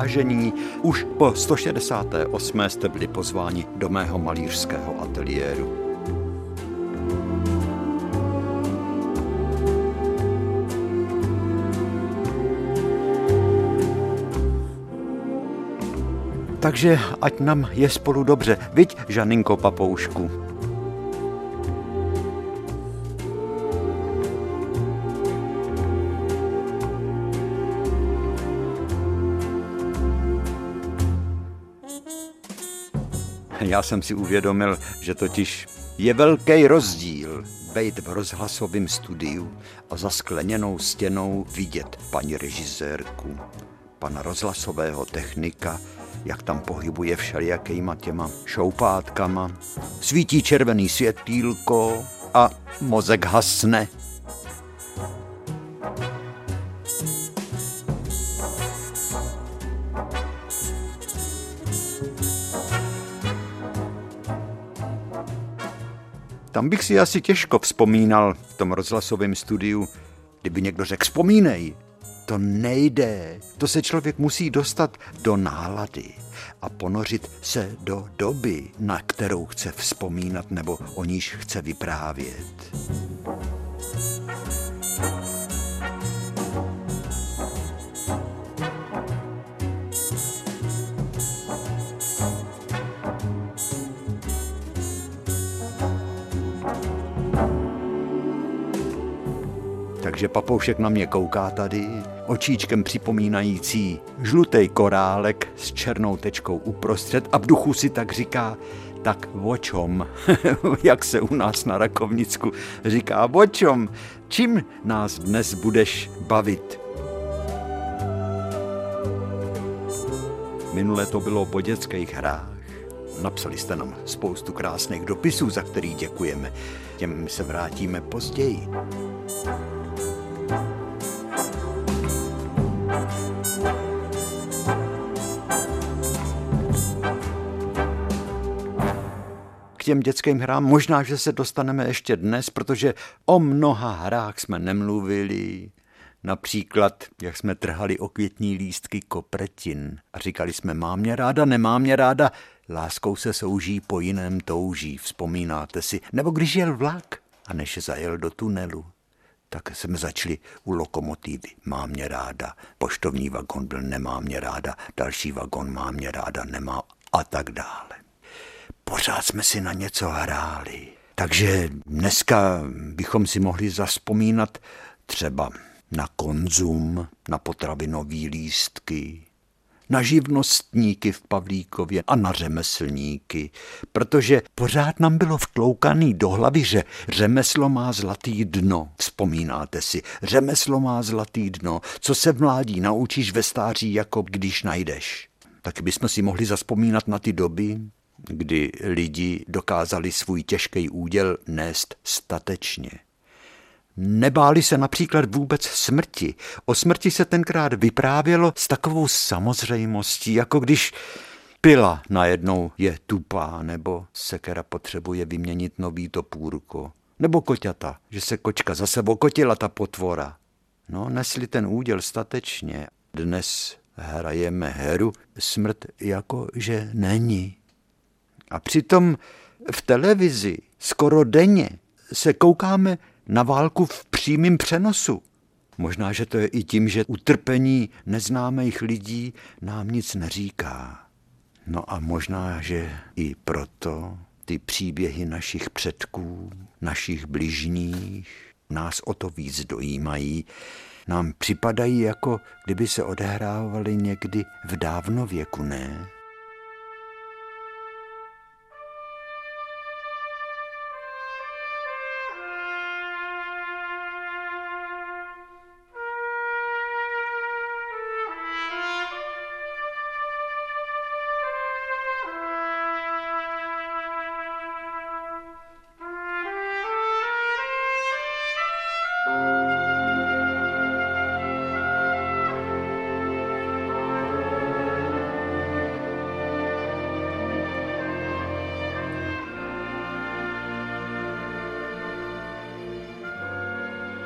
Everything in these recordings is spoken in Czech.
Vážení, už po 168. jste byli pozváni do mého malířského ateliéru. Takže ať nám je spolu dobře, viď, Žaninko Papoušku? Já jsem si uvědomil, že totiž je velký rozdíl být v rozhlasovém studiu a za skleněnou stěnou vidět paní režisérku, pana rozhlasového technika, jak tam pohybuje všelijakýma těma šoupátkama. Svítí červený světýlko a mozek hasne. Tam bych si asi těžko vzpomínal v tom rozhlasovém studiu, kdyby někdo řekl vzpomínej. To nejde. To se člověk musí dostat do nálady a ponořit se do doby, na kterou chce vzpomínat nebo o níž chce vyprávět. Takže papoušek na mě kouká tady, očíčkem připomínající žlutý korálek s černou tečkou uprostřed a v duchu si tak říká, tak o čom, jak se u nás na Rakovnicku říká, o čom, čím nás dnes budeš bavit? Minule to bylo po dětských hrách. Napsali jste nám spoustu krásných dopisů, za který děkujeme. Těm se vrátíme později. K těm dětským hrám. Možná, že se dostaneme ještě dnes, protože o mnoha hrách jsme nemluvili. Například, jak jsme trhali okvětní lístky kopretin a říkali jsme, mám mě ráda, nemám mě ráda, láskou se souží, po jiném touží, vzpomínáte si. Nebo když jel vlak a než zajel do tunelu, tak jsme začali u lokomotivy. Mám mě ráda. Poštovní vagon byl nemám mě ráda. Další vagon mám mě ráda, nemá a tak dále pořád jsme si na něco hráli. Takže dneska bychom si mohli zaspomínat třeba na konzum, na potravinové lístky, na živnostníky v Pavlíkově a na řemeslníky, protože pořád nám bylo vtloukaný do hlavy, že řemeslo má zlatý dno. Vzpomínáte si, řemeslo má zlatý dno, co se v mládí naučíš ve stáří, jako když najdeš. Tak bychom si mohli zaspomínat na ty doby, kdy lidi dokázali svůj těžký úděl nést statečně. Nebáli se například vůbec smrti. O smrti se tenkrát vyprávělo s takovou samozřejmostí, jako když pila najednou je tupá, nebo sekera potřebuje vyměnit nový topůrko, nebo koťata, že se kočka zase okotila ta potvora. No, nesli ten úděl statečně. Dnes hrajeme heru smrt jako že není. A přitom v televizi skoro denně se koukáme na válku v přímém přenosu. Možná, že to je i tím, že utrpení neznámých lidí nám nic neříká. No a možná, že i proto ty příběhy našich předků, našich bližních, nás o to víc dojímají, nám připadají jako kdyby se odehrávaly někdy v dávnověku, ne?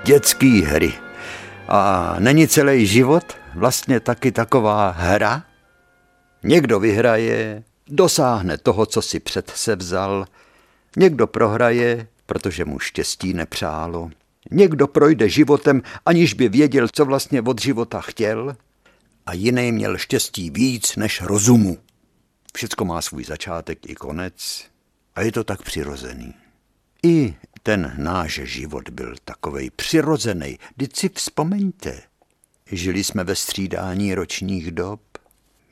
Dětské hry. A není celý život vlastně taky taková hra? Někdo vyhraje, dosáhne toho, co si před se vzal, někdo prohraje, protože mu štěstí nepřálo. Někdo projde životem, aniž by věděl, co vlastně od života chtěl, a jiný měl štěstí víc než rozumu. Všecko má svůj začátek i konec a je to tak přirozený. I ten náš život byl takovej přirozený. Vždyť si vzpomeňte. Žili jsme ve střídání ročních dob.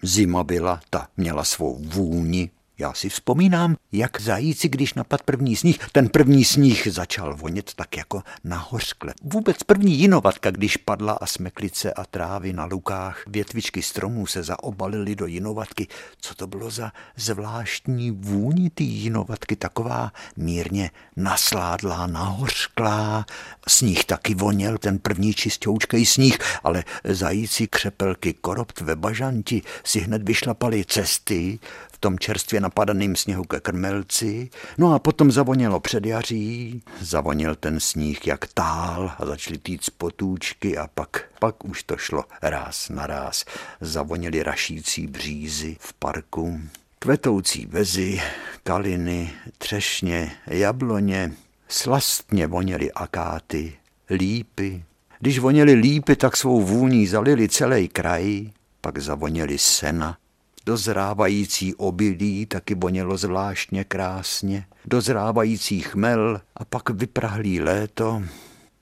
Zima byla, ta měla svou vůni, já si vzpomínám, jak zajíci, když napad první sníh, ten první sníh začal vonět tak jako na hořkle. Vůbec první jinovatka, když padla a smeklice a trávy na lukách, větvičky stromů se zaobalily do jinovatky. Co to bylo za zvláštní vůni ty jinovatky, taková mírně nasládlá, nahořklá. Sníh taky voněl, ten první čistoučkej sníh, ale zajíci křepelky, koropt ve bažanti si hned vyšlapali cesty tom čerstvě napadaným sněhu ke krmelci, no a potom zavonělo předjaří, zavonil ten sníh jak tál a začaly týct potůčky a pak, pak už to šlo ráz na ráz. Zavonili rašící břízy v parku, kvetoucí vezy, kaliny, třešně, jabloně, slastně voněly akáty, lípy. Když voněly lípy, tak svou vůní zalili celý kraj, pak zavoněli sena, Dozrávající obilí taky vonělo zvláštně krásně, dozrávající chmel a pak vyprahlý léto.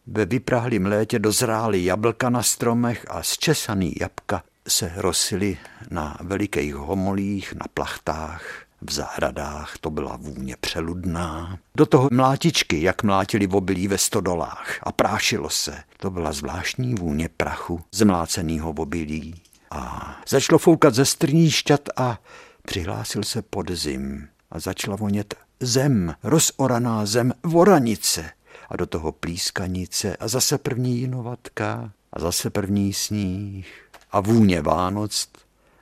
Ve vyprahlým létě dozrály jablka na stromech a zčesaný jabka se rosily na velikých homolích, na plachtách, v zahradách to byla vůně přeludná. Do toho mlátičky, jak mlátili v obilí ve stodolách a prášilo se. To byla zvláštní vůně prachu zmlácenýho obilí. A začalo foukat ze strní šťat a přihlásil se podzim a začala vonět zem, rozoraná zem, voranice a do toho plískanice a zase první jinovatka a zase první sníh a vůně Vánoc.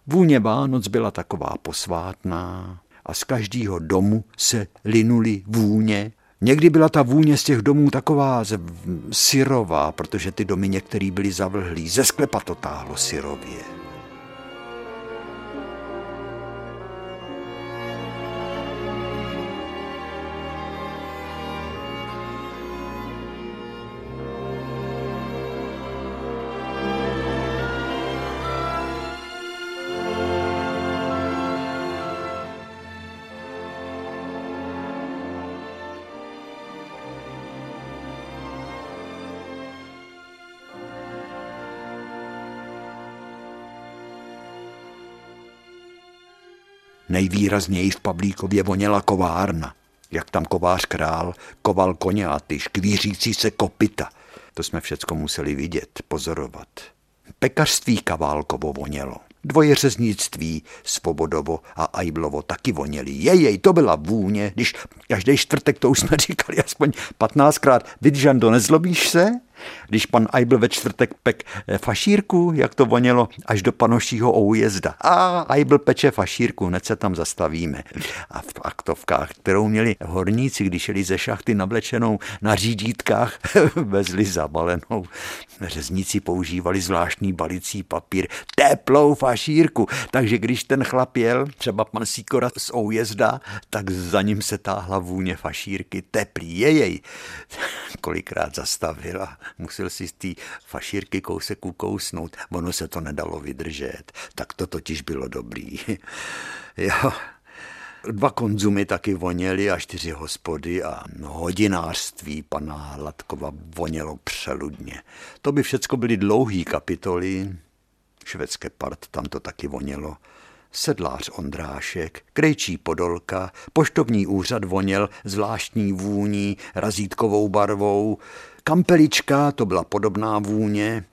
Vůně Vánoc byla taková posvátná a z každého domu se linuli vůně. Někdy byla ta vůně z těch domů taková syrová, protože ty domy některý byly zavlhlí. Ze sklepa to táhlo syrově. Nejvýrazněji v Pavlíkově voněla kovárna. Jak tam kovář král koval koně a ty škvířící se kopita. To jsme všecko museli vidět, pozorovat. Pekařství Kaválkovo vonělo. Dvojeřeznictví Svobodovo a Ajblovo taky voněli. Jejej, to byla vůně, když každý čtvrtek, to už jsme říkali aspoň 15krát, Vidžando, nezlobíš se? Když pan Eibl ve čtvrtek pek eh, fašírku, jak to vonělo, až do panošího oujezda. A Eibl peče fašírku, hned se tam zastavíme. A v aktovkách, kterou měli horníci, když jeli ze šachty navlečenou na řídítkách, vezli zabalenou. Řezníci používali zvláštní balicí papír, teplou fašírku, takže když ten chlap jel, třeba pan Sikora z oujezda, tak za ním se táhla vůně fašírky, teplý, jejej. Kolikrát zastavila musel si z té fašírky kousek ukousnout, ono se to nedalo vydržet, tak to totiž bylo dobrý. jo. Dva konzumy taky voněly a čtyři hospody a hodinářství pana Hladkova vonělo přeludně. To by všecko byly dlouhý kapitoly, švédské part, tam to taky vonělo sedlář Ondrášek, krejčí Podolka, poštovní úřad voněl zvláštní vůní, razítkovou barvou, kampelička, to byla podobná vůně,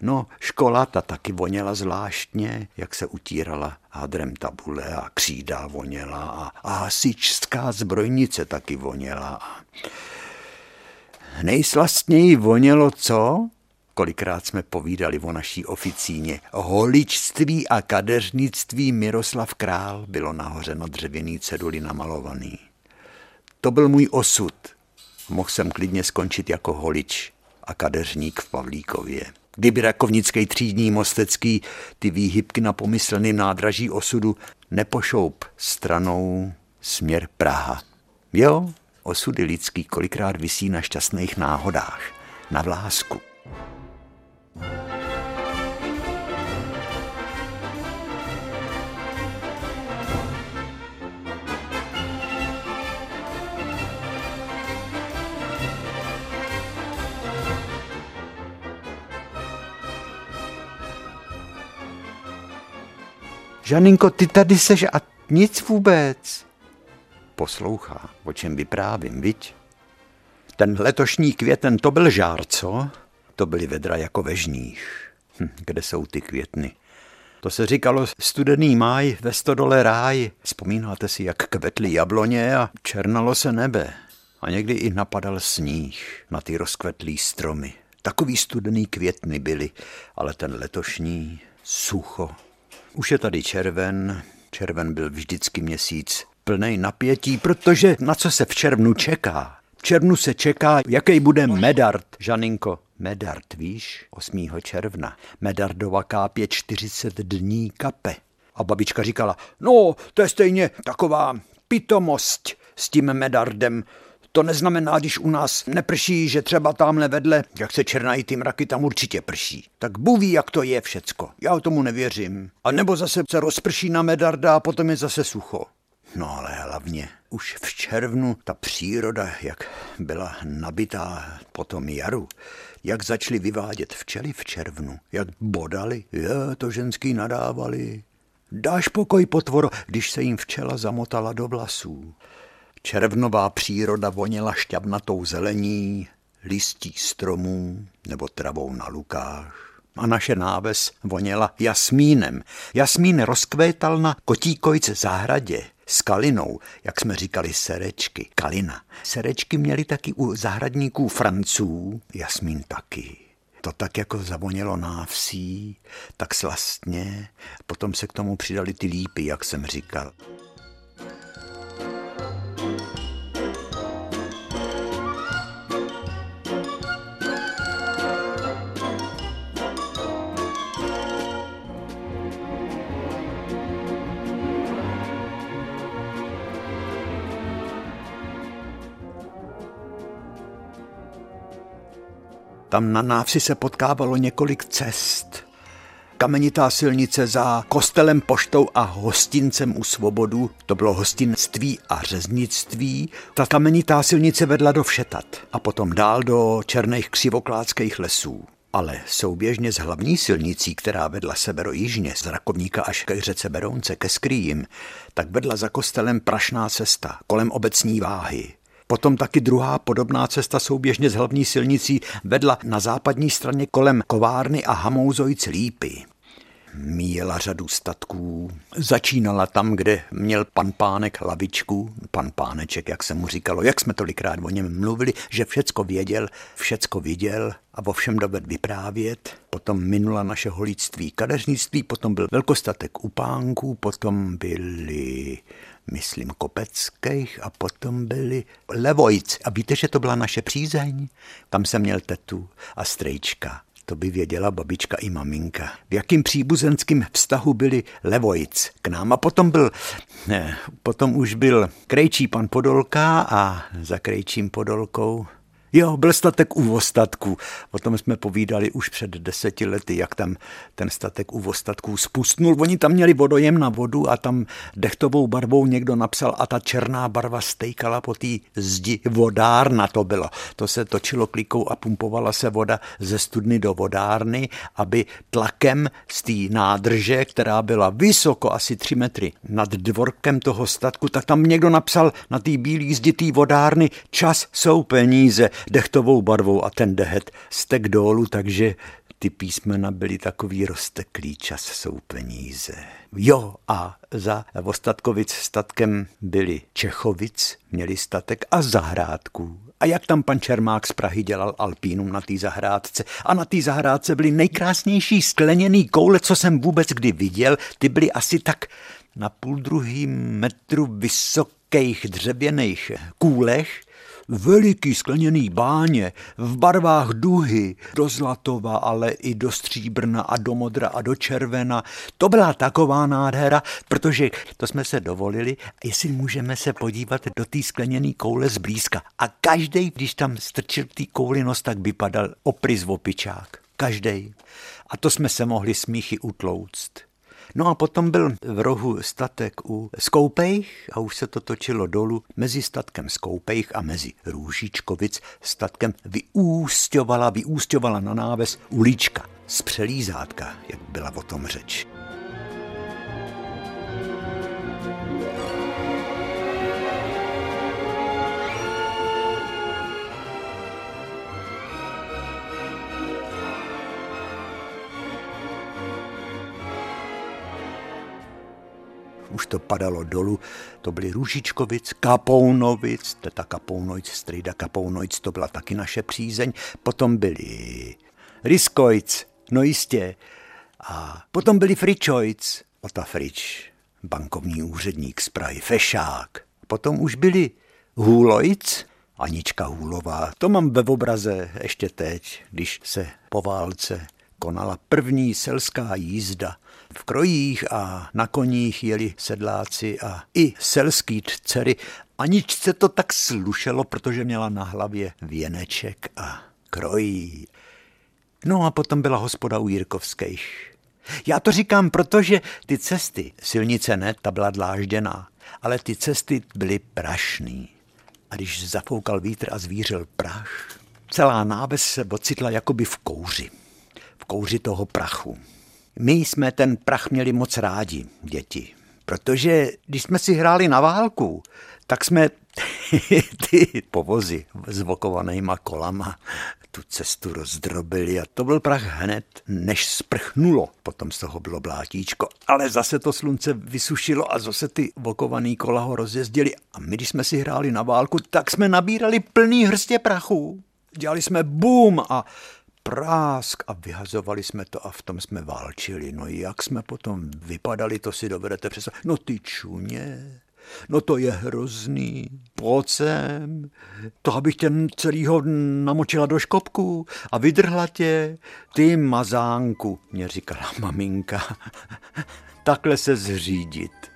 No, škola ta taky voněla zvláštně, jak se utírala hadrem tabule a křída voněla a, a hasičská zbrojnice taky voněla. Nejslastněji vonělo co? Kolikrát jsme povídali o naší oficíně. Holičství a kadeřnictví Miroslav Král bylo nahoře na dřevěný ceduli namalovaný. To byl můj osud. Mohl jsem klidně skončit jako holič a kadeřník v Pavlíkově. Kdyby rakovnický třídní mostecký ty výhybky na pomyslným nádraží osudu nepošoup stranou směr Praha. Jo, osudy lidský kolikrát visí na šťastných náhodách, na vlásku. Žaninko, ty tady seš a nic vůbec. Poslouchá, o čem vyprávím, viď? Ten letošní květen, to byl žár, co? To byly vedra jako ve žních. Hm, kde jsou ty květny? To se říkalo studený máj ve stodole ráj. Vzpomínáte si, jak kvetly jabloně a černalo se nebe. A někdy i napadal sníh na ty rozkvetlý stromy. Takový studený květny byly, ale ten letošní sucho. Už je tady červen, červen byl vždycky měsíc plný napětí, protože na co se v červnu čeká? V červnu se čeká, jaký bude medard, Žaninko. Medard, víš, 8. června. Medardova kápě 40 dní kape. A babička říkala, no, to je stejně taková pitomost s tím medardem. To neznamená, když u nás neprší, že třeba tamhle vedle, jak se černají ty mraky, tam určitě prší. Tak buví, jak to je všecko. Já tomu nevěřím. A nebo zase se rozprší na medarda a potom je zase sucho. No ale hlavně už v červnu ta příroda, jak byla nabitá po tom jaru, jak začali vyvádět včely v červnu, jak bodali, je, to ženský nadávali. Dáš pokoj potvoro, když se jim včela zamotala do vlasů. Červnová příroda voněla šťavnatou zelení, listí stromů nebo travou na lukách. A naše náves voněla jasmínem. Jasmín rozkvétal na Kotíkojc zahradě s kalinou, jak jsme říkali serečky, kalina. Serečky měly taky u zahradníků Franců, jasmín taky. To tak jako zavonělo návsí, tak slastně, potom se k tomu přidali ty lípy, jak jsem říkal. Tam na návsi se potkávalo několik cest. Kamenitá silnice za kostelem, poštou a hostincem u Svobodu, to bylo hostinství a řeznictví. Ta kamenitá silnice vedla do Všetat a potom dál do černých křivokládských lesů. Ale souběžně s hlavní silnicí, která vedla severojižně z Rakovníka až ke řece Berounce, ke Skrýjim, tak vedla za kostelem prašná cesta kolem obecní váhy. Potom taky druhá podobná cesta souběžně s hlavní silnicí vedla na západní straně kolem kovárny a Hamouzojc Lípy. Míjela řadu statků, začínala tam, kde měl pan pánek lavičku, pan páneček, jak se mu říkalo, jak jsme tolikrát o něm mluvili, že všecko věděl, všecko viděl a o všem doved vyprávět. Potom minula naše holíctví kadeřnictví, potom byl velkostatek upánků, potom byly myslím, kopeckých a potom byli levojci. A víte, že to byla naše přízeň? Tam jsem měl tetu a strejčka. To by věděla babička i maminka. V jakým příbuzenským vztahu byli Levojc k nám. A potom byl, ne, potom už byl krejčí pan Podolka a za krejčím Podolkou Jo, byl statek u ostatků. O tom jsme povídali už před deseti lety, jak tam ten statek u ostatků spustnul. Oni tam měli vodojem na vodu a tam dechtovou barvou někdo napsal a ta černá barva stejkala po té zdi. Vodárna to bylo. To se točilo klikou a pumpovala se voda ze studny do vodárny, aby tlakem z té nádrže, která byla vysoko asi tři metry nad dvorkem toho statku, tak tam někdo napsal na té bílé zdi té vodárny čas jsou peníze dechtovou barvou a ten dehet stek dolů, takže ty písmena byly takový rozteklý, čas jsou peníze. Jo, a za Ostatkovic statkem byli Čechovic, měli statek a zahrádků. A jak tam pan Čermák z Prahy dělal alpínum na té zahrádce. A na té zahrádce byly nejkrásnější skleněný koule, co jsem vůbec kdy viděl. Ty byly asi tak na půl druhý metru vysokých dřevěných kůlech veliký skleněný báně v barvách duhy, do zlatova, ale i do stříbrna a do modra a do červena. To byla taková nádhera, protože to jsme se dovolili, jestli můžeme se podívat do té skleněné koule zblízka. A každý, když tam strčil té kouli nos, tak vypadal opryz opičák. Každý. A to jsme se mohli smíchy utlouct. No a potom byl v rohu statek u Skoupejch a už se to točilo dolů mezi statkem Skoupejch a mezi Růžičkovic statkem vyústěvala, vyústěvala na náves ulička z přelízátka, jak byla o tom řeč. Už to padalo dolu, to byly Růžičkovic, Kapounovic, teta Kapounojc, strejda Kapounojc, to byla taky naše přízeň, potom byli Riskojc, no jistě, a potom byli Fričojc, Ota Frič, bankovní úředník z Prahy, Fešák, potom už byli Hůlojc, Anička Hůlová, to mám ve obraze ještě teď, když se po válce konala první selská jízda v krojích a na koních jeli sedláci a i selský dcery. Aničce to tak slušelo, protože měla na hlavě věneček a krojí. No a potom byla hospoda u Jirkovských. Já to říkám, protože ty cesty, silnice ne, ta byla dlážděná, ale ty cesty byly prašný. A když zafoukal vítr a zvířil prach, celá náves se ocitla jakoby v kouři. V kouři toho prachu. My jsme ten prach měli moc rádi, děti. Protože když jsme si hráli na válku, tak jsme ty povozy s vokovanýma kolama tu cestu rozdrobili a to byl prach hned, než sprchnulo. Potom z toho bylo blátíčko, ale zase to slunce vysušilo a zase ty vokovaný kola ho rozjezdili. A my, když jsme si hráli na válku, tak jsme nabírali plný hrstě prachu. Dělali jsme boom a prásk a vyhazovali jsme to a v tom jsme válčili. No jak jsme potom vypadali, to si dovedete představit. No ty čuně, no to je hrozný, pojď sem, to abych tě celýho namočila do škopku a vydrhla tě, ty mazánku, mě říkala maminka, takhle se zřídit.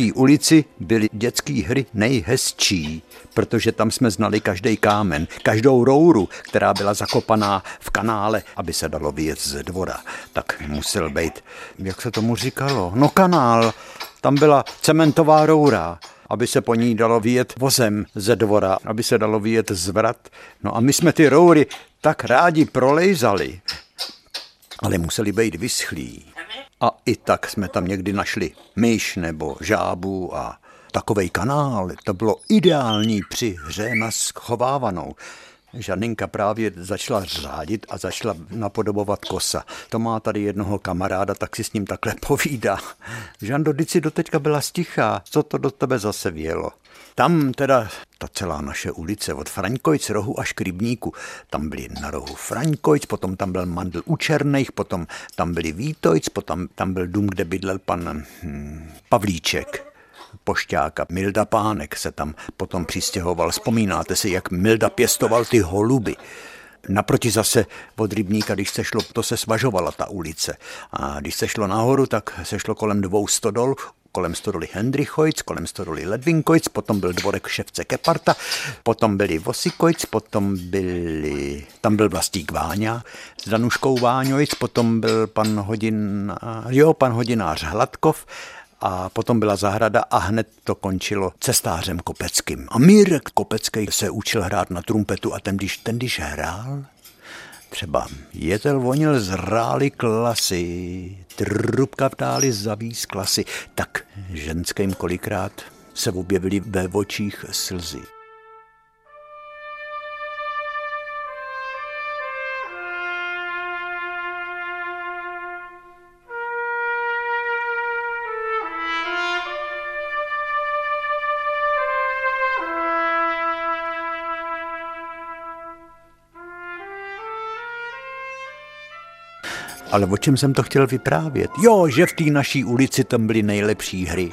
Naší ulici byly dětské hry nejhezčí, protože tam jsme znali každý kámen, každou rouru, která byla zakopaná v kanále, aby se dalo vyjet ze dvora. Tak musel být, jak se tomu říkalo, no kanál. Tam byla cementová roura, aby se po ní dalo vyjet vozem ze dvora, aby se dalo vyjet zvrat. No a my jsme ty roury tak rádi prolejzali, ale museli být vyschlí. A i tak jsme tam někdy našli myš nebo žábu a takovej kanál. To bylo ideální při hře na schovávanou. Žaninka právě začala řádit a začala napodobovat kosa. To má tady jednoho kamaráda, tak si s ním takhle povídá. Žando, si doteďka byla stichá, co to do tebe zase vělo? Tam teda ta celá naše ulice od Fraňkojc rohu až k Rybníku, tam byli na rohu Fraňkojc, potom tam byl Mandl u Černejch, potom tam byli Vítojc, potom tam byl dům, kde bydlel pan hm, Pavlíček pošťáka. Milda Pánek se tam potom přistěhoval. Vzpomínáte si, jak Milda pěstoval ty holuby. Naproti zase od rybníka, když se šlo, to se svažovala ta ulice. A když se šlo nahoru, tak se šlo kolem dvou stodol, kolem stodoly Hendrichojc, kolem stodoly Ledvinkojc, potom byl dvorek ševce Keparta, potom byli Vosikojc, potom byli, tam byl vlastník Váňa s Danuškou Váňojc, potom byl pan Hodin, jo, pan Hodinář Hladkov, a potom byla zahrada a hned to končilo cestářem Kopeckým. A Mírek Kopecký se učil hrát na trumpetu a ten, když, ten, když hrál, třeba jetel vonil zrály klasy, trubka vtáli zavíz klasy, tak ženským kolikrát se objevily ve očích slzy. Ale o čem jsem to chtěl vyprávět? Jo, že v té naší ulici tam byly nejlepší hry.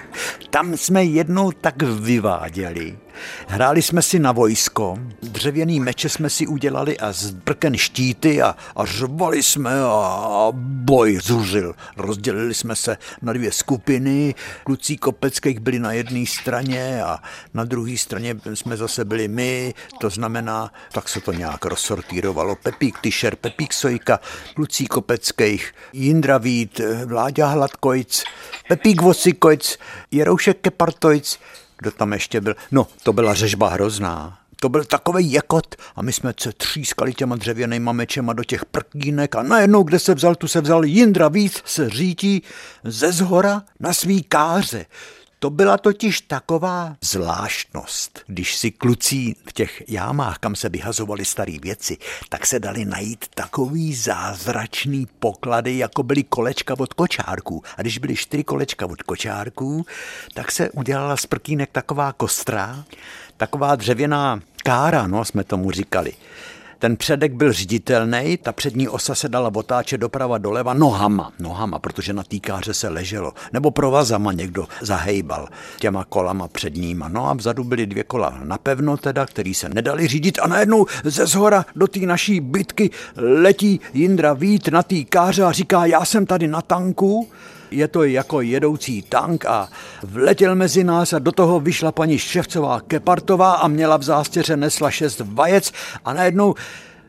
Tam jsme jednou tak vyváděli. Hráli jsme si na vojsko, dřevěný meče jsme si udělali a z brken štíty a, a řvali jsme a, boj zuřil. Rozdělili jsme se na dvě skupiny, kluci kopeckých byli na jedné straně a na druhé straně jsme zase byli my, to znamená, tak se to nějak rozsortírovalo. Pepík Tyšer, Pepík Sojka, kluci kopeckých, Jindra Vít, Vláďa Hladkojc, Pepík Vosikojc, Jeroušek Kepartojc, kdo tam ještě byl? No, to byla řežba hrozná. To byl takový jakot a my jsme se třískali těma dřevěnýma mečema do těch prkínek a najednou, kde se vzal, tu se vzal Jindra víc se řítí ze zhora na svý káře. To byla totiž taková zvláštnost. Když si kluci v těch jámách, kam se vyhazovaly staré věci, tak se dali najít takový zázračný poklady, jako byly kolečka od kočárků. A když byly čtyři kolečka od kočárků, tak se udělala z prkínek taková kostra, taková dřevěná kára, no, jsme tomu říkali. Ten předek byl řiditelný, ta přední osa se dala otáčet doprava doleva nohama, nohama, protože na týkáře se leželo. Nebo provazama někdo zahejbal těma kolama předníma. No a vzadu byly dvě kola napevno teda, který se nedali řídit a najednou ze zhora do té naší bitky letí Jindra Vít na týkáře a říká, já jsem tady na tanku, je to jako jedoucí tank a vletěl mezi nás a do toho vyšla paní Ševcová Kepartová a měla v zástěře nesla šest vajec a najednou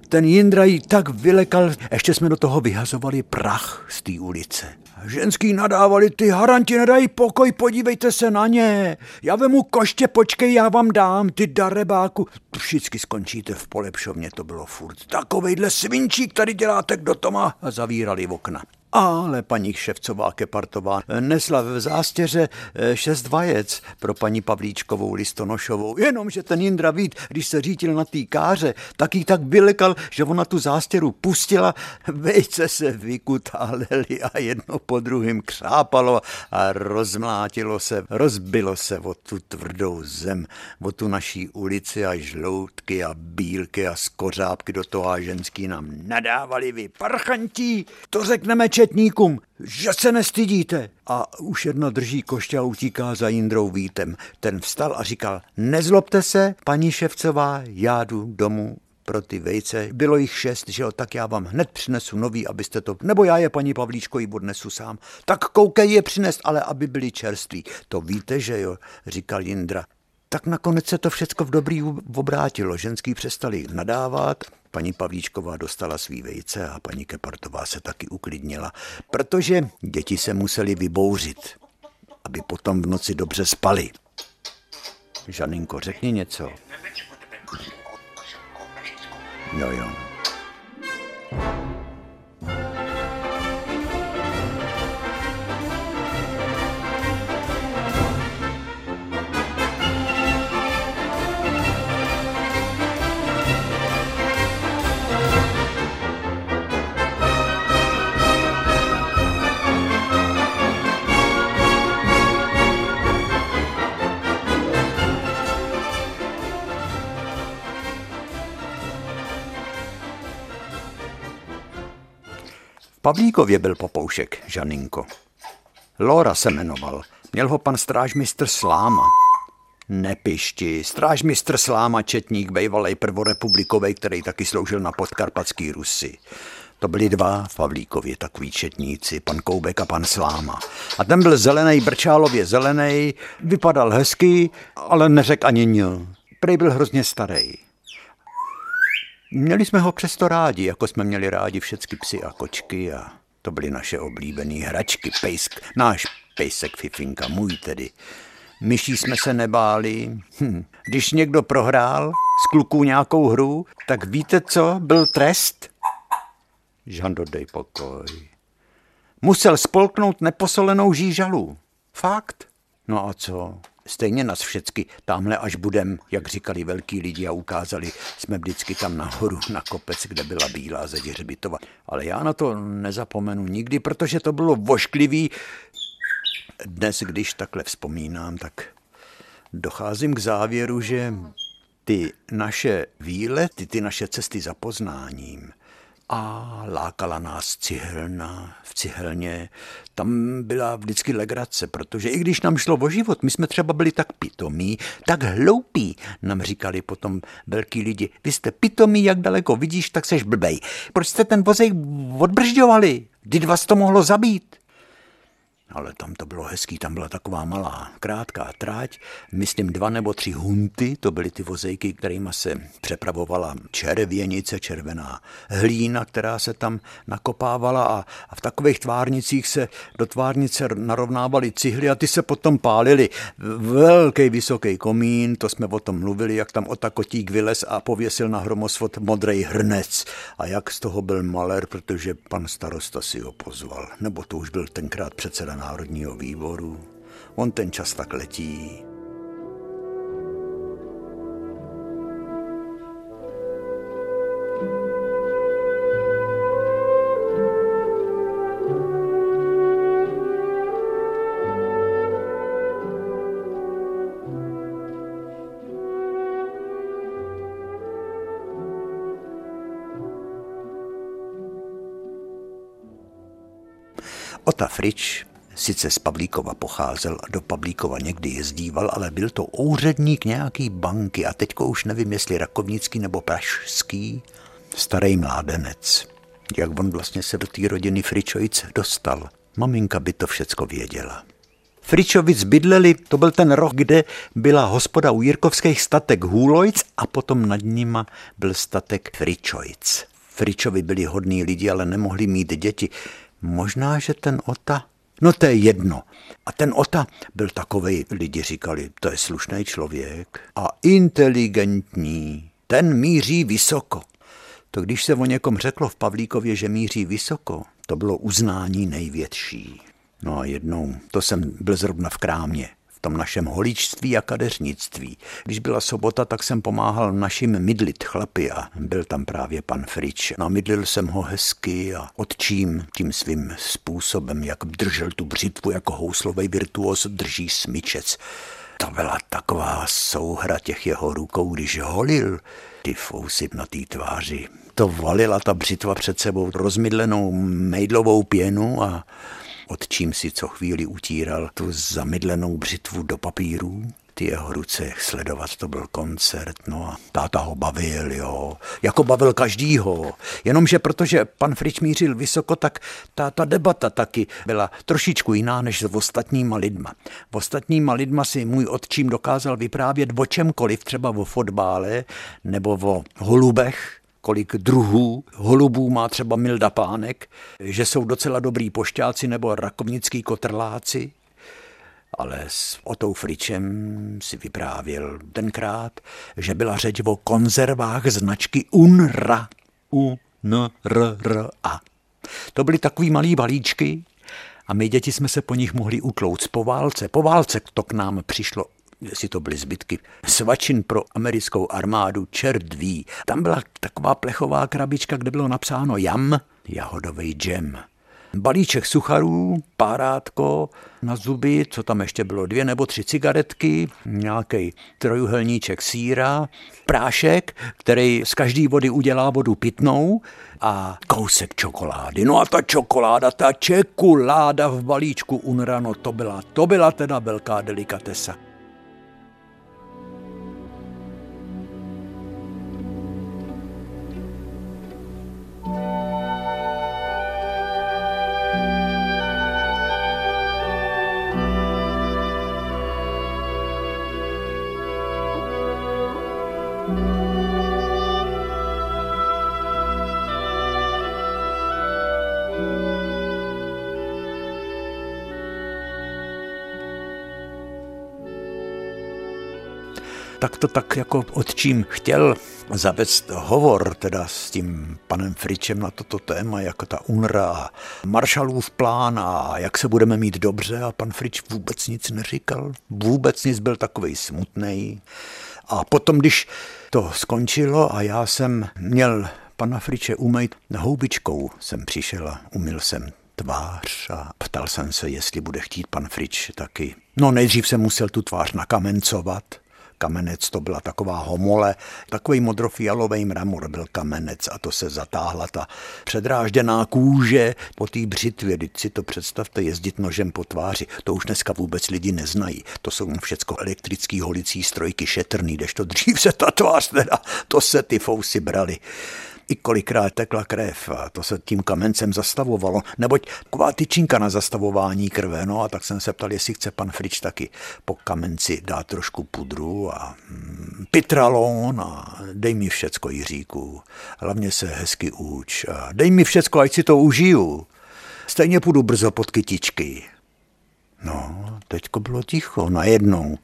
ten Jindra jí tak vylekal, ještě jsme do toho vyhazovali prach z té ulice. Ženský nadávali, ty haranti nedají pokoj, podívejte se na ně. Já vemu koště, počkej, já vám dám, ty darebáku. Všichni skončíte v polepšovně, to bylo furt. Takovejhle svinčík tady děláte, kdo to má? A zavírali okna. Ale paní Ševcová Kepartová nesla v zástěře eh, šest vajec pro paní Pavlíčkovou listonošovou. Jenomže ten Jindra Vít, když se řítil na té káře, tak jí tak vylekal, že ona tu zástěru pustila, vejce se vykutáleli a jedno po druhém křápalo a rozmlátilo se, rozbilo se o tu tvrdou zem, o tu naší ulici a žloutky a bílky a skořápky do toho a ženský nám nadávali vy parchantí, to řekneme četníkům, že se nestydíte. A už jedna drží koště a utíká za Jindrou Vítem. Ten vstal a říkal, nezlobte se, paní Ševcová, já jdu domů pro ty vejce. Bylo jich šest, že jo, tak já vám hned přinesu nový, abyste to, nebo já je paní Pavlíčko jí odnesu sám. Tak koukej je přinést, ale aby byli čerství. To víte, že jo, říkal Jindra. Tak nakonec se to všecko v dobrý obrátilo. Ženský přestali nadávat, paní Pavlíčková dostala svý vejce a paní Kepartová se taky uklidnila, protože děti se museli vybouřit, aby potom v noci dobře spali. Žaninko, řekni něco. Jo, jo. Pavlíkově byl popoušek, Žaninko. Lora se jmenoval. Měl ho pan strážmistr Sláma. Nepišti, strážmistr Sláma, četník, bejvalej prvorepublikovej, který taky sloužil na podkarpatský Rusy. To byli dva v Pavlíkově takový četníci, pan Koubek a pan Sláma. A ten byl zelený, brčálově zelený, vypadal hezky, ale neřek ani nil. Prej byl hrozně starý. Měli jsme ho přesto rádi, jako jsme měli rádi všechny psy a kočky a to byly naše oblíbené hračky. Pejsk, náš pejsek Fifinka, můj tedy. Myší jsme se nebáli. Hm. Když někdo prohrál z kluků nějakou hru, tak víte co? Byl trest? Žando, dej pokoj. Musel spolknout neposolenou žížalu. Fakt? No a co? Stejně nás všecky tamhle, až budem, jak říkali velký lidi a ukázali, jsme vždycky tam nahoru na kopec, kde byla bílá zeď hřbitova. Ale já na to nezapomenu nikdy, protože to bylo vošklivý. Dnes, když takhle vzpomínám, tak docházím k závěru, že ty naše výlety, ty naše cesty za poznáním, a lákala nás cihelna v cihelně. Tam byla vždycky legrace, protože i když nám šlo o život, my jsme třeba byli tak pitomí, tak hloupí, nám říkali potom velký lidi. Vy jste pitomí, jak daleko vidíš, tak seš blbej. Proč jste ten vozejk odbržďovali? Kdy vás to mohlo zabít? Ale tam to bylo hezký, tam byla taková malá, krátká tráť, myslím dva nebo tři hunty, to byly ty vozejky, kterými se přepravovala červěnice, červená hlína, která se tam nakopávala a, a v takových tvárnicích se do tvárnice narovnávaly cihly a ty se potom pálily. Velký vysoký komín, to jsme o tom mluvili, jak tam otakotík vylez a pověsil na hromosvod modrý hrnec a jak z toho byl maler, protože pan starosta si ho pozval, nebo to už byl tenkrát předseda Národního výboru. On ten čas tak letí. Ota Frič Sice z Pavlíkova pocházel a do Pavlíkova někdy jezdíval, ale byl to úředník nějaký banky a teďko už nevím, jestli rakovnický nebo pražský, starý mládenec. Jak on vlastně se do té rodiny Fričovic dostal. Maminka by to všecko věděla. Fričovic bydleli, to byl ten roh, kde byla hospoda u Jirkovských statek Hůlojc a potom nad nima byl statek Fričovic. Fričovi byli hodní lidi, ale nemohli mít děti. Možná, že ten Ota No to je jedno. A ten Ota byl takový, lidi říkali, to je slušný člověk a inteligentní. Ten míří vysoko. To když se o někom řeklo v Pavlíkově, že míří vysoko, to bylo uznání největší. No a jednou, to jsem byl zrovna v krámě v tom našem holičství a kadeřnictví. Když byla sobota, tak jsem pomáhal našim mydlit chlapy a byl tam právě pan Frič. Namydlil jsem ho hezky a odčím tím svým způsobem, jak držel tu břitvu jako houslový virtuos drží smyčec. To byla taková souhra těch jeho rukou, když holil ty fousy na té tváři. To valila ta břitva před sebou rozmydlenou mejdlovou pěnu a od čím si co chvíli utíral tu zamydlenou břitvu do papíru. Ty jeho ruce sledovat, to byl koncert, no a táta ho bavil, jo, jako bavil každýho. Jenomže protože pan Frič mířil vysoko, tak ta, ta debata taky byla trošičku jiná než s ostatníma lidma. V ostatníma lidma si můj otčím dokázal vyprávět o čemkoliv, třeba o fotbále nebo o holubech, kolik druhů holubů má třeba Milda Pánek, že jsou docela dobrý pošťáci nebo rakovnický kotrláci, ale s Otou Fričem si vyprávěl tenkrát, že byla řeč o konzervách značky UNRA. U N R R A. To byly takový malý balíčky a my děti jsme se po nich mohli utlouct po válce. Po válce to k nám přišlo jestli to byly zbytky svačin pro americkou armádu, čert ví. Tam byla taková plechová krabička, kde bylo napsáno jam, jahodový džem. Balíček sucharů, párátko na zuby, co tam ještě bylo, dvě nebo tři cigaretky, nějaký trojuhelníček síra, prášek, který z každé vody udělá vodu pitnou a kousek čokolády. No a ta čokoláda, ta čekuláda v balíčku Unrano, to byla, to byla teda velká delikatesa. Tak to tak jako odčím chtěl zavést hovor teda s tím panem Fričem na toto téma, jako ta UNRA a Marshallův plán a jak se budeme mít dobře a pan Frič vůbec nic neříkal, vůbec nic byl takový smutný. A potom, když to skončilo a já jsem měl pana Friče umýt houbičkou, jsem přišel a umyl jsem tvář a ptal jsem se, jestli bude chtít pan Frič taky. No nejdřív jsem musel tu tvář nakamencovat, kamenec, to byla taková homole, takový modrofialový mramor byl kamenec a to se zatáhla ta předrážděná kůže po té břitvě. Teď si to představte, jezdit nožem po tváři. To už dneska vůbec lidi neznají. To jsou všecko elektrický holicí strojky šetrný, to dřív se ta tvář teda, to se ty fousy brali i kolikrát tekla krev a to se tím kamencem zastavovalo, neboť taková tyčinka na zastavování krve, no a tak jsem se ptal, jestli chce pan Frič taky po kamenci dát trošku pudru a mm, pitralon a dej mi všecko, Jiříku, hlavně se hezky uč a dej mi všecko, ať si to užiju. Stejně půjdu brzo pod kytičky. No, teďko bylo ticho, najednou.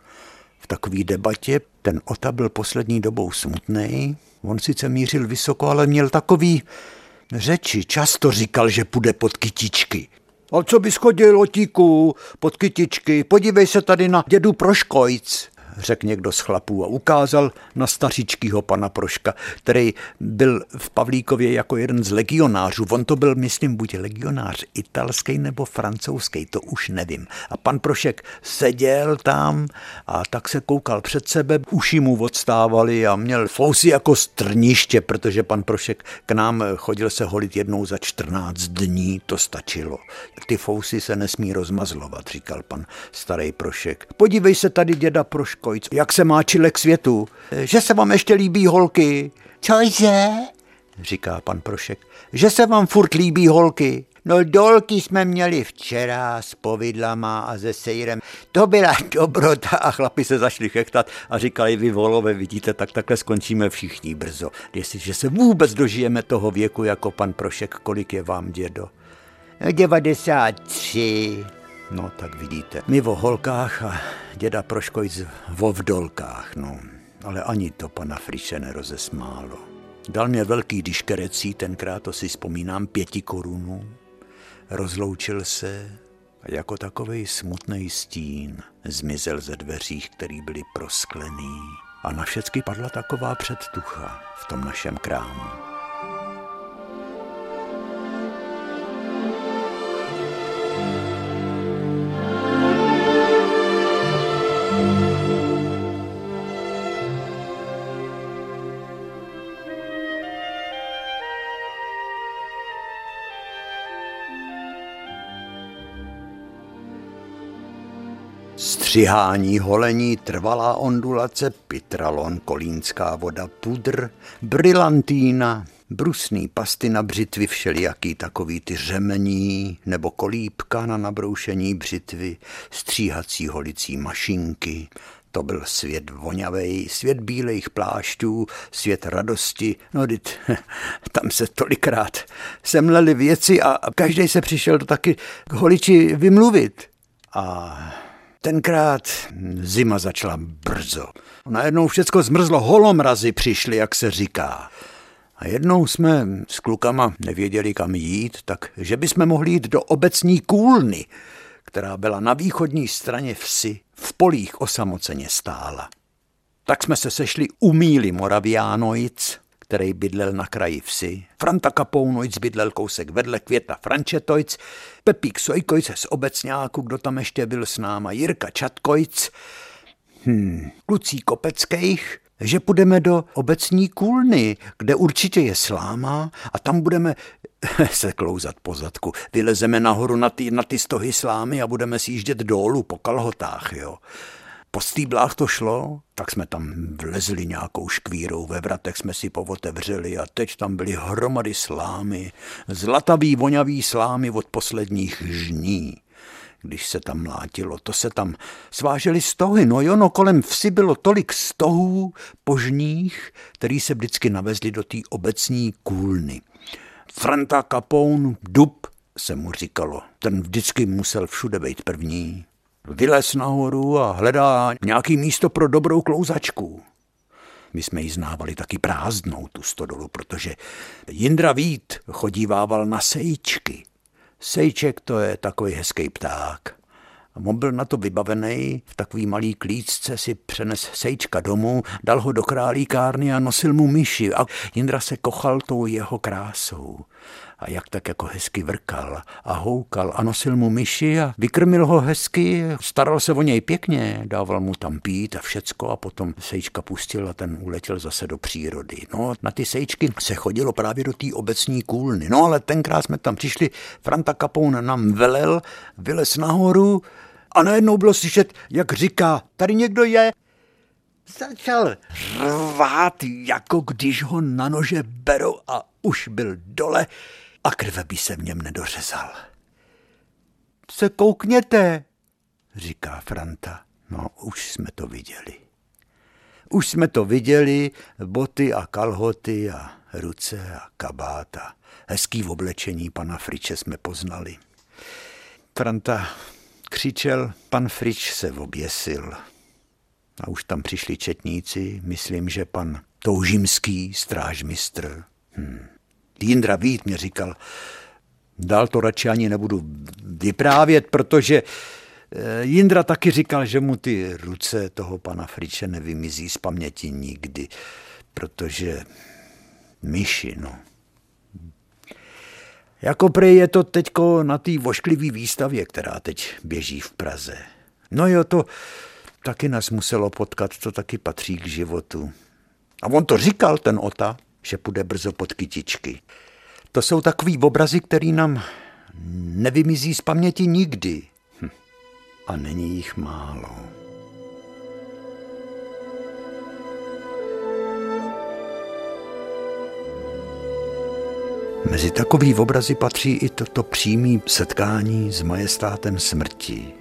V takové debatě ten Ota byl poslední dobou smutný, On sice mířil vysoko, ale měl takový řeči. Často říkal, že půjde pod kytičky. A co bys chodil, Otíku, pod kytičky? Podívej se tady na dědu Proškojc řekl někdo z chlapů a ukázal na stařičkýho pana Proška, který byl v Pavlíkově jako jeden z legionářů. On to byl, myslím, buď legionář italský nebo francouzský, to už nevím. A pan Prošek seděl tam a tak se koukal před sebe, uši mu odstávali a měl fousy jako strniště, protože pan Prošek k nám chodil se holit jednou za 14 dní, to stačilo. Ty fousy se nesmí rozmazlovat, říkal pan starý Prošek. Podívej se tady děda Proška Kojc, jak se má čilek světu, že se vám ještě líbí holky. Cože? Říká pan Prošek. Že se vám furt líbí holky. No dolky jsme měli včera s povidlama a se sejrem. To byla dobrota a chlapi se zašli chechtat a říkali, vy volové, vidíte, tak takhle skončíme všichni brzo. Jestliže se vůbec dožijeme toho věku jako pan Prošek, kolik je vám, dědo? 93. No, tak vidíte. My o holkách a děda Proškojc vo vdolkách, no. Ale ani to pana Friše nerozesmálo. Dal mě velký diškerecí, tenkrát to si vzpomínám, pěti korunů. Rozloučil se a jako takovej smutný stín zmizel ze dveřích, který byly prosklený. A na všecky padla taková předtucha v tom našem krámu. Střihání, holení, trvalá ondulace, pitralon, kolínská voda, pudr, brilantína, brusný pasty na břitvy všelijaký takový ty řemení nebo kolípka na nabroušení břitvy, stříhací holicí mašinky, to byl svět vonavej, svět bílejch plášťů, svět radosti. No, dit, tam se tolikrát semleli věci a každý se přišel to taky k holiči vymluvit. A Tenkrát zima začala brzo. Najednou všecko zmrzlo, holomrazy přišly, jak se říká. A jednou jsme s klukama nevěděli, kam jít, tak že bychom mohli jít do obecní kůlny, která byla na východní straně vsi, v polích osamoceně stála. Tak jsme se sešli u míly který bydlel na kraji vsi, Franta Kapounojc bydlel kousek vedle Květa Frančetojc, Pepík Sojkojc z obecňáku, kdo tam ještě byl s náma, Jirka Čatkojc, hmm, klucí Kopeckých, že půjdeme do obecní kůlny, kde určitě je sláma a tam budeme se klouzat po zadku. Vylezeme nahoru na ty, na ty stohy slámy a budeme sjíždět dolů po kalhotách, jo. Po stýblách to šlo, tak jsme tam vlezli nějakou škvírou, ve vratech jsme si povotevřeli a teď tam byly hromady slámy, zlatavý vonavý slámy od posledních žní. Když se tam mlátilo, to se tam svážely stohy. No jo, no kolem vsi bylo tolik stohů požních, který se vždycky navezli do té obecní kůlny. Franta Kapoun, dub, se mu říkalo. Ten vždycky musel všude být první vylez nahoru a hledá nějaký místo pro dobrou klouzačku. My jsme ji znávali taky prázdnou, tu stodolu, protože Jindra Vít chodívával na sejčky. Sejček to je takový hezký pták. On byl na to vybavený, v takový malý klíčce si přenes sejčka domů, dal ho do králíkárny a nosil mu myši a Jindra se kochal tou jeho krásou. A jak tak jako hezky vrkal a houkal a nosil mu myši a vykrmil ho hezky, staral se o něj pěkně, dával mu tam pít a všecko a potom sejčka pustil a ten uletěl zase do přírody. No, na ty sejčky se chodilo právě do té obecní kůlny. No, ale tenkrát jsme tam přišli, Franta Kapoun nám velel, vylez nahoru a najednou bylo slyšet, jak říká, tady někdo je, začal rvát, jako když ho na nože berou a už byl dole a krve by se v něm nedořezal. Se koukněte, říká Franta. No, už jsme to viděli. Už jsme to viděli, boty a kalhoty a ruce a kabáta. Hezký v oblečení pana Friče jsme poznali. Franta křičel, pan Frič se oběsil. A už tam přišli četníci, myslím, že pan Toužimský, strážmistr. Hmm. Jindra Vít mě říkal, dál to radši ani nebudu vyprávět, protože eh, Jindra taky říkal, že mu ty ruce toho pana Friče nevymizí z paměti nikdy, protože myši, no. Jako prej je to teďko na té vošklivý výstavě, která teď běží v Praze. No jo, to taky nás muselo potkat, to taky patří k životu. A on to říkal, ten Ota, že půjde brzo pod kytičky. To jsou takový obrazy, který nám nevymizí z paměti nikdy. Hm. A není jich málo. Mezi takový obrazy patří i toto přímé setkání s majestátem smrti.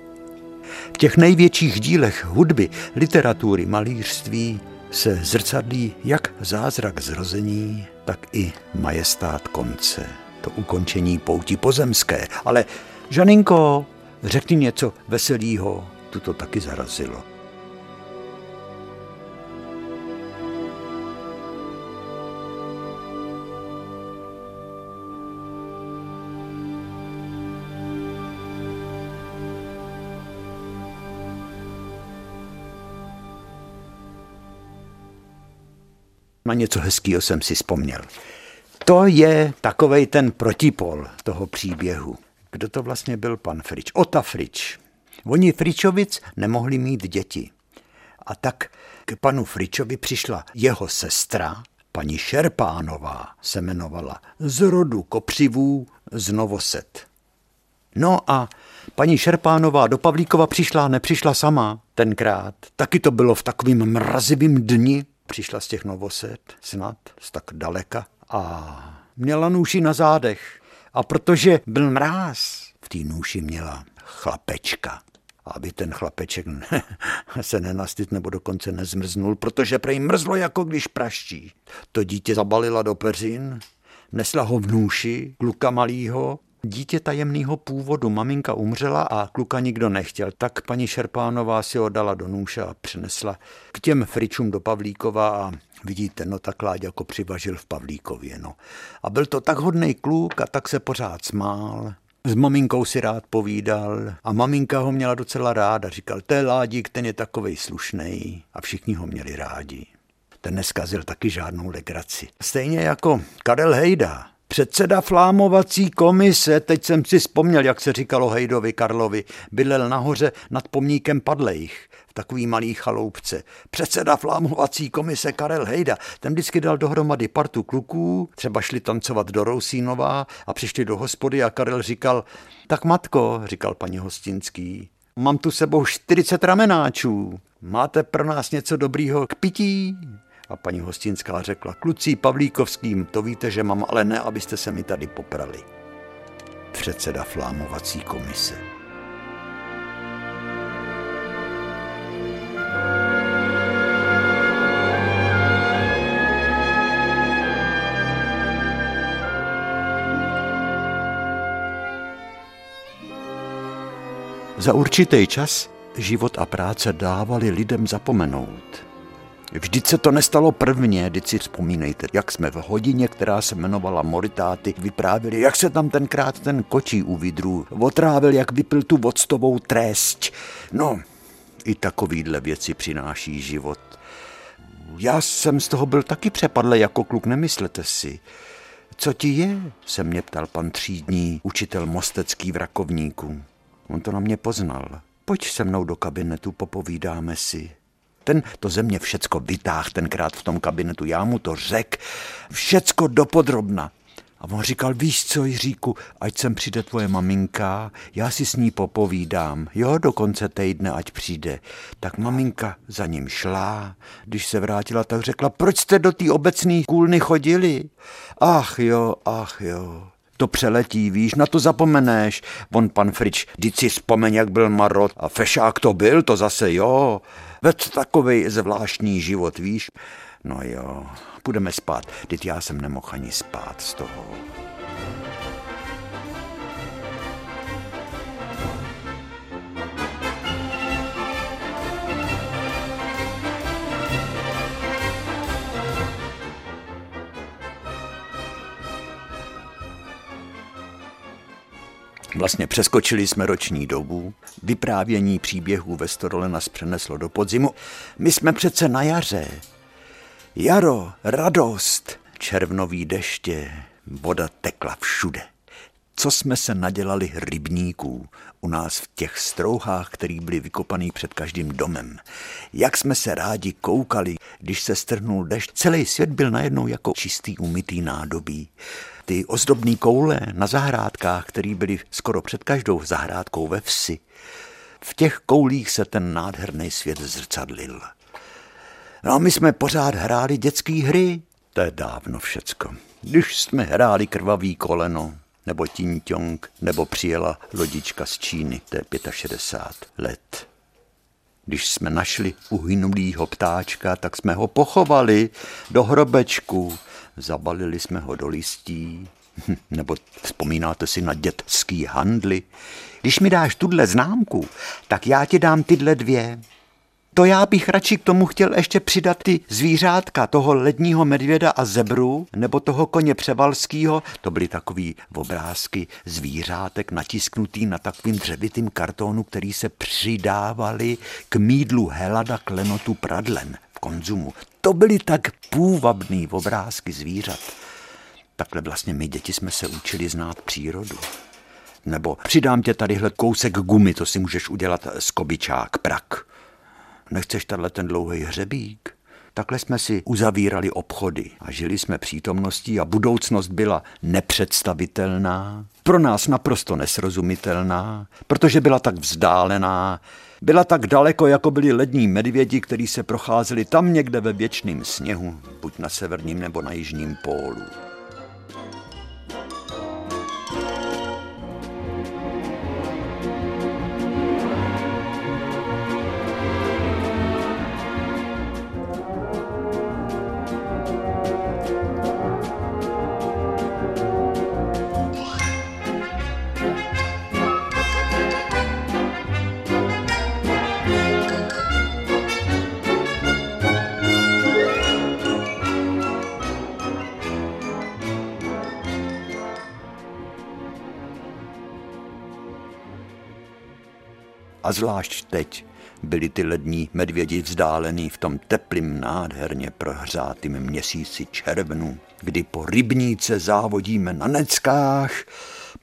V těch největších dílech hudby, literatury, malířství se zrcadlí jak zázrak zrození, tak i majestát konce, to ukončení pouti pozemské. Ale Žaninko, řekni něco veselýho, tu to taky zarazilo. Na něco hezkého jsem si vzpomněl. To je takovej ten protipol toho příběhu. Kdo to vlastně byl pan Frič? Ota Frič. Oni Fričovic nemohli mít děti. A tak k panu Fričovi přišla jeho sestra, paní Šerpánová se jmenovala, z rodu Kopřivů z Novoset. No a paní Šerpánová do Pavlíkova přišla, nepřišla sama tenkrát. Taky to bylo v takovým mrazivým dni, přišla z těch Novoset, snad z tak daleka a měla nůši na zádech. A protože byl mráz, v té nůši měla chlapečka. Aby ten chlapeček se nenastyt nebo dokonce nezmrznul, protože prej mrzlo jako když praští. To dítě zabalila do peřin, nesla ho v nůši, kluka malýho, Dítě tajemného původu maminka umřela a kluka nikdo nechtěl, tak paní Šerpánová si ho dala do nůše a přinesla k těm fričům do Pavlíkova a vidíte, no tak Láďa jako přivažil v Pavlíkově, no. A byl to tak hodný kluk a tak se pořád smál. S maminkou si rád povídal a maminka ho měla docela ráda. Říkal, to je Ládík, ten je takovej slušnej a všichni ho měli rádi. Ten neskazil taky žádnou legraci. Stejně jako Karel Hejda, Předseda flámovací komise, teď jsem si vzpomněl, jak se říkalo Hejdovi Karlovi, bydlel nahoře nad pomníkem padlejch v takový malý chaloupce. Předseda flámovací komise Karel Hejda, ten vždycky dal dohromady partu kluků, třeba šli tancovat do Rousínova a přišli do hospody a Karel říkal, tak matko, říkal paní Hostinský, mám tu sebou 40 ramenáčů, máte pro nás něco dobrýho k pití? A paní Hostinská řekla, kluci Pavlíkovským, to víte, že mám, ale ne, abyste se mi tady poprali. Předseda flámovací komise. Za určitý čas život a práce dávali lidem zapomenout. Vždyť se to nestalo prvně, vždyť si vzpomínejte, jak jsme v hodině, která se jmenovala Moritáty, vyprávěli, jak se tam tenkrát ten kočí u vidru otrávil, jak vypil tu voctovou trest. No, i takovýhle věci přináší život. Já jsem z toho byl taky přepadlý jako kluk, nemyslete si. Co ti je? se mě ptal pan třídní, učitel mostecký v Rakovníku. On to na mě poznal. Pojď se mnou do kabinetu, popovídáme si. Ten to ze mě všecko vytáh tenkrát v tom kabinetu, já mu to řek, všecko dopodrobna. A on říkal, víš co, Jiříku, ať sem přijde tvoje maminka, já si s ní popovídám, jo, do konce týdne, ať přijde. Tak maminka za ním šla, když se vrátila, tak řekla, proč jste do té obecné kůlny chodili? Ach jo, ach jo, to přeletí, víš, na to zapomeneš. On pan Frič, vždyť si vzpomeň, jak byl marot a fešák to byl, to zase jo. Ved takovej zvláštní život, víš. No jo, půjdeme spát. Teď já jsem nemohl ani spát z toho. Vlastně přeskočili jsme roční dobu, vyprávění příběhů ve Storole nás přeneslo do podzimu. My jsme přece na jaře. Jaro, radost, červnový deště, voda tekla všude. Co jsme se nadělali rybníků u nás v těch strouhách, který byly vykopaný před každým domem. Jak jsme se rádi koukali, když se strhnul dešť. Celý svět byl najednou jako čistý umytý nádobí ty ozdobné koule na zahrádkách, které byly skoro před každou zahrádkou ve vsi. V těch koulích se ten nádherný svět zrcadlil. No a my jsme pořád hráli dětské hry. To je dávno všecko. Když jsme hráli krvavý koleno, nebo tinťong, nebo přijela lodička z Číny, to je 65 let. Když jsme našli uhynulýho ptáčka, tak jsme ho pochovali do hrobečku zabalili jsme ho do listí, nebo vzpomínáte si na dětský handly. Když mi dáš tuhle známku, tak já ti dám tyhle dvě. To já bych radši k tomu chtěl ještě přidat ty zvířátka, toho ledního medvěda a zebru, nebo toho koně převalského. To byly takový obrázky zvířátek natisknutý na takovým dřevitým kartonu, který se přidávali k mídlu helada klenotu pradlen v konzumu to byly tak půvabný obrázky zvířat. Takhle vlastně my děti jsme se učili znát přírodu. Nebo přidám tě tadyhle kousek gumy, to si můžeš udělat z kobičák, prak. Nechceš tadyhle ten dlouhý hřebík? Takhle jsme si uzavírali obchody a žili jsme přítomností a budoucnost byla nepředstavitelná, pro nás naprosto nesrozumitelná, protože byla tak vzdálená, byla tak daleko, jako byli lední medvědi, kteří se procházeli tam někde ve věčném sněhu, buď na severním nebo na jižním pólu. A zvlášť teď byli ty lední medvědi vzdálený v tom teplým nádherně prohřátým měsíci červnu, kdy po rybníce závodíme na neckách,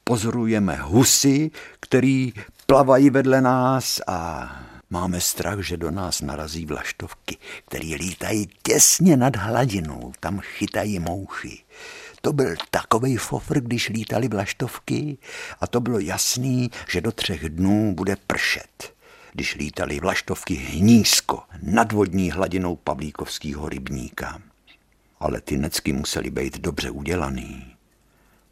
pozorujeme husy, který plavají vedle nás a máme strach, že do nás narazí vlaštovky, které lítají těsně nad hladinou, tam chytají mouchy. To byl takový fofr, když lítali vlaštovky a to bylo jasný, že do třech dnů bude pršet. Když lítali vlaštovky nízko nad vodní hladinou Pavlíkovského rybníka. Ale ty necky museli být dobře udělaný.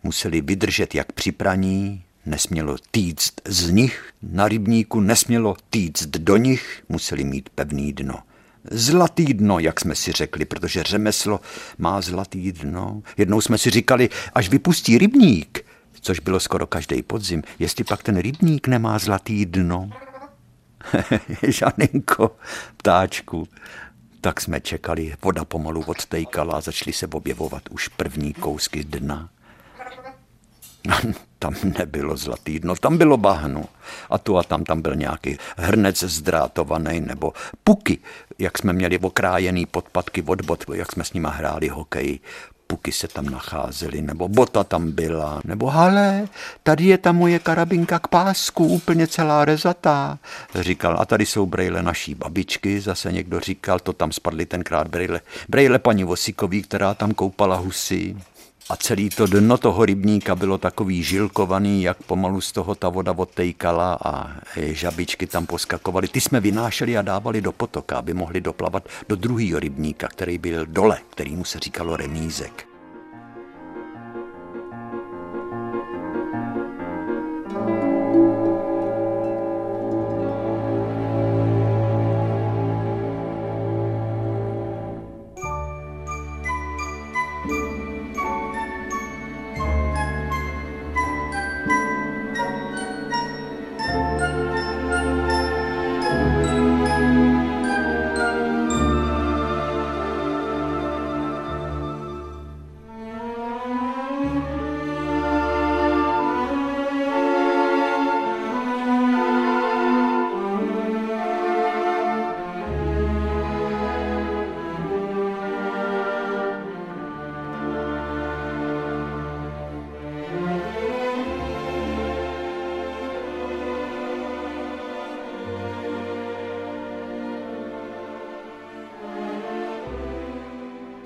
Museli vydržet jak při praní, nesmělo týct z nich, na rybníku nesmělo týct do nich, museli mít pevný dno. Zlatý dno, jak jsme si řekli, protože řemeslo má zlatý dno. Jednou jsme si říkali, až vypustí rybník, což bylo skoro každý podzim, jestli pak ten rybník nemá zlatý dno. Žaninko, ptáčku, tak jsme čekali, voda pomalu odtejkala a začaly se objevovat už první kousky dna. Tam nebylo zlatý dno, tam bylo bahno. A tu a tam tam byl nějaký hrnec zdrátovaný nebo puky, jak jsme měli okrájený podpadky od bot, jak jsme s nima hráli hokej. puky se tam nacházely, nebo bota tam byla, nebo hale, tady je ta moje karabinka k pásku, úplně celá rezatá, říkal. A tady jsou brejle naší babičky, zase někdo říkal, to tam spadly tenkrát brejle, brejle paní Vosikový, která tam koupala husy. A celý to dno toho rybníka bylo takový žilkovaný, jak pomalu z toho ta voda odtejkala a žabičky tam poskakovaly. Ty jsme vynášeli a dávali do potoka, aby mohli doplavat do druhého rybníka, který byl dole, kterýmu se říkalo remízek.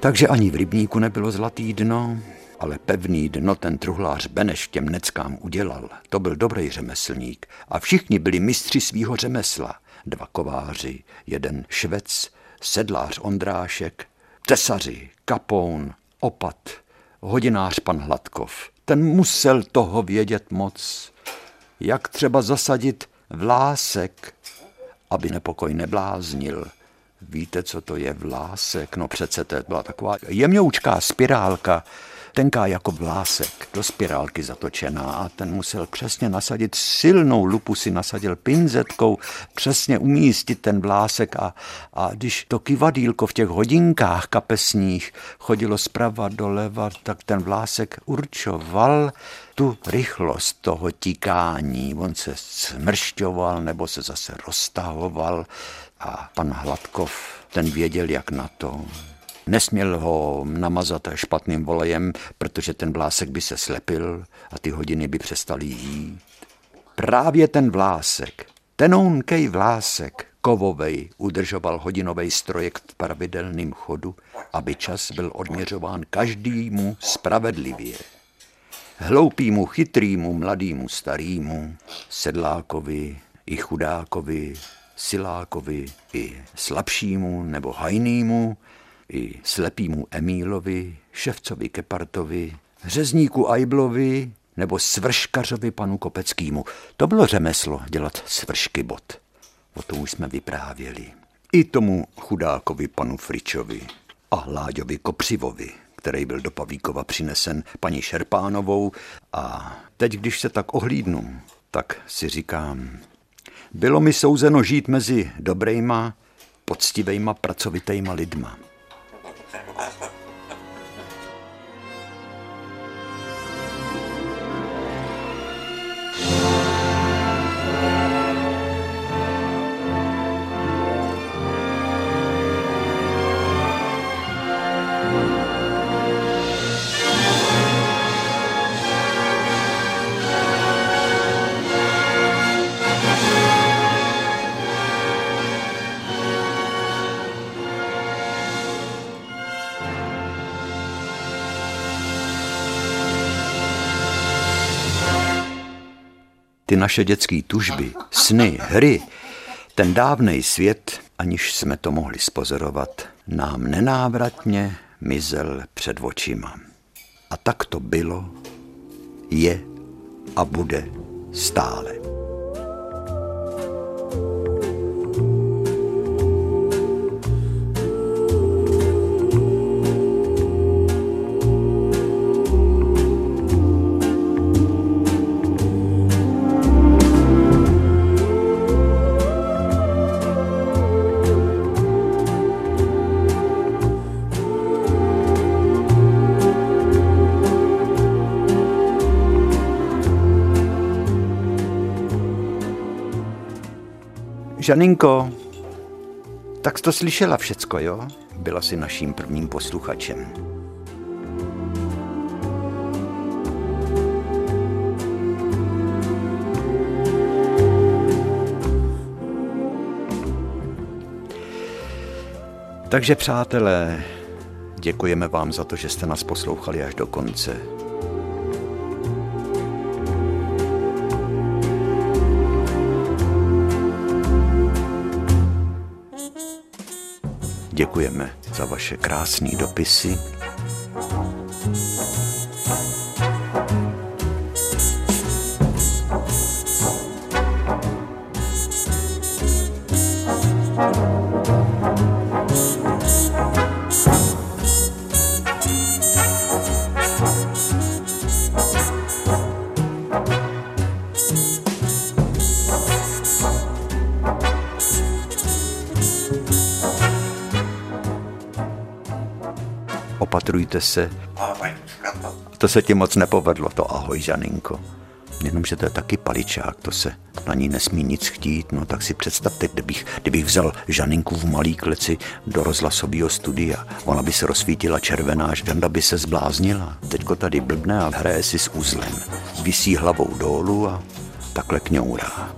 Takže ani v rybníku nebylo zlatý dno, ale pevný dno ten truhlář Beneš těm neckám udělal. To byl dobrý řemeslník a všichni byli mistři svýho řemesla. Dva kováři, jeden švec, sedlář Ondrášek, tesaři, kapoun, opat, hodinář pan Hladkov. Ten musel toho vědět moc. Jak třeba zasadit vlásek, aby nepokoj nebláznil – Víte, co to je vlásek? No přece to byla taková jemňoučká spirálka, tenká jako vlásek, do spirálky zatočená a ten musel přesně nasadit, silnou lupu si nasadil pinzetkou, přesně umístit ten vlásek a, a když to kivadílko v těch hodinkách kapesních chodilo zprava doleva, tak ten vlásek určoval tu rychlost toho tíkání. On se smršťoval nebo se zase roztahoval a pan Hladkov, ten věděl, jak na to. Nesměl ho namazat špatným volejem, protože ten vlásek by se slepil a ty hodiny by přestaly jít. Právě ten vlásek, tenounkej vlásek, kovovej, udržoval hodinový strojek v pravidelným chodu, aby čas byl odměřován každému spravedlivě. Hloupýmu, chytrýmu, mladýmu, starýmu, sedlákovi i chudákovi, silákovi i slabšímu nebo hajnýmu, i slepýmu Emílovi, ševcovi Kepartovi, řezníku Ajblovi nebo svrškařovi panu Kopeckýmu. To bylo řemeslo dělat svršky bot. O tom už jsme vyprávěli. I tomu chudákovi panu Fričovi a Láďovi Kopřivovi, který byl do Pavíkova přinesen paní Šerpánovou a teď, když se tak ohlídnu, tak si říkám, bylo mi souzeno žít mezi dobrejma, poctivejma, pracovitejma lidma. Thank you. Ty naše dětské tužby, sny, hry, ten dávný svět, aniž jsme to mohli spozorovat, nám nenávratně mizel před očima. A tak to bylo, je a bude stále. Žaninko, tak jsi to slyšela všecko, jo? Byla si naším prvním posluchačem. Takže přátelé, děkujeme vám za to, že jste nás poslouchali až do konce. Děkujeme za vaše krásné dopisy. Opatrujte se. To se ti moc nepovedlo, to ahoj, Žaninko. Jenomže to je taky paličák, to se na ní nesmí nic chtít, no tak si představte, kdybych, kdybych vzal Žaninku v malý kleci do rozhlasového studia, ona by se rozsvítila červená, Žanda by se zbláznila. Teďko tady blbne a hraje si s uzlem. Vysí hlavou dolů a takhle kňourá.